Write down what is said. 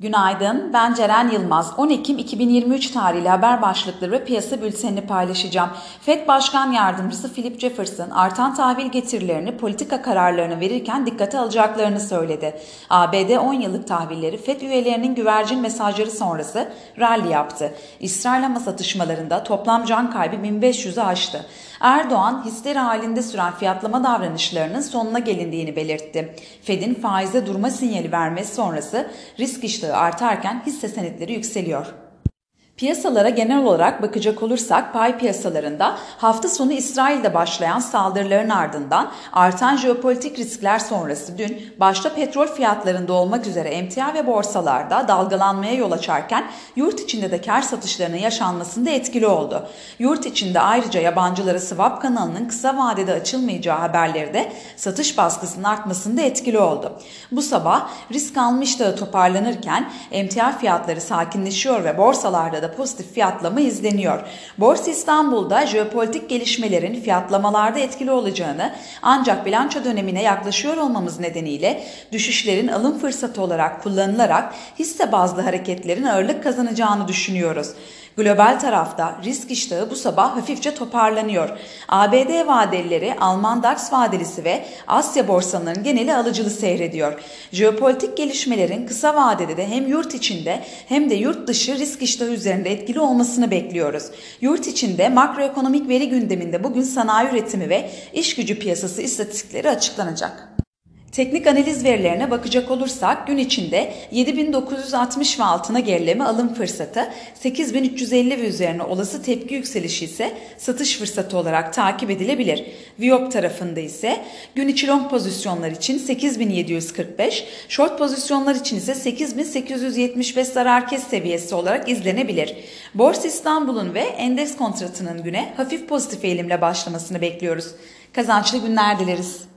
Günaydın, ben Ceren Yılmaz. 10 Ekim 2023 tarihli haber başlıkları ve piyasa bültenini paylaşacağım. FED Başkan Yardımcısı Philip Jefferson, artan tahvil getirilerini politika kararlarını verirken dikkate alacaklarını söyledi. ABD 10 yıllık tahvilleri FED üyelerinin güvercin mesajları sonrası rally yaptı. İsrail Hamas atışmalarında toplam can kaybı 1500'ü aştı. Erdoğan histeri halinde süren fiyatlama davranışlarının sonuna gelindiğini belirtti. Fed'in faize durma sinyali vermesi sonrası risk iştahı artarken hisse senetleri yükseliyor. Piyasalara genel olarak bakacak olursak pay piyasalarında hafta sonu İsrail'de başlayan saldırıların ardından artan jeopolitik riskler sonrası dün başta petrol fiyatlarında olmak üzere emtia ve borsalarda dalgalanmaya yol açarken yurt içinde de kar satışlarının yaşanmasında etkili oldu. Yurt içinde ayrıca yabancılara swap kanalının kısa vadede açılmayacağı haberleri de satış baskısının artmasında etkili oldu. Bu sabah risk almış da toparlanırken emtia fiyatları sakinleşiyor ve borsalarda da pozitif fiyatlama izleniyor. Borsa İstanbul'da jeopolitik gelişmelerin fiyatlamalarda etkili olacağını ancak bilanço dönemine yaklaşıyor olmamız nedeniyle düşüşlerin alım fırsatı olarak kullanılarak hisse bazlı hareketlerin ağırlık kazanacağını düşünüyoruz. Global tarafta risk iştahı bu sabah hafifçe toparlanıyor. ABD vadelileri, Alman DAX vadelisi ve Asya borsalarının geneli alıcılı seyrediyor. Jeopolitik gelişmelerin kısa vadede de hem yurt içinde hem de yurt dışı risk iştahı üzerinde etkili olmasını bekliyoruz. Yurt içinde makroekonomik veri gündeminde bugün sanayi üretimi ve iş gücü piyasası istatistikleri açıklanacak. Teknik analiz verilerine bakacak olursak gün içinde 7960 ve altına gerileme alım fırsatı, 8350 ve üzerine olası tepki yükselişi ise satış fırsatı olarak takip edilebilir. Viyop tarafında ise gün içi long pozisyonlar için 8745, short pozisyonlar için ise 8875 zarar kes seviyesi olarak izlenebilir. Borsa İstanbul'un ve endeks kontratının güne hafif pozitif eğilimle başlamasını bekliyoruz. Kazançlı günler dileriz.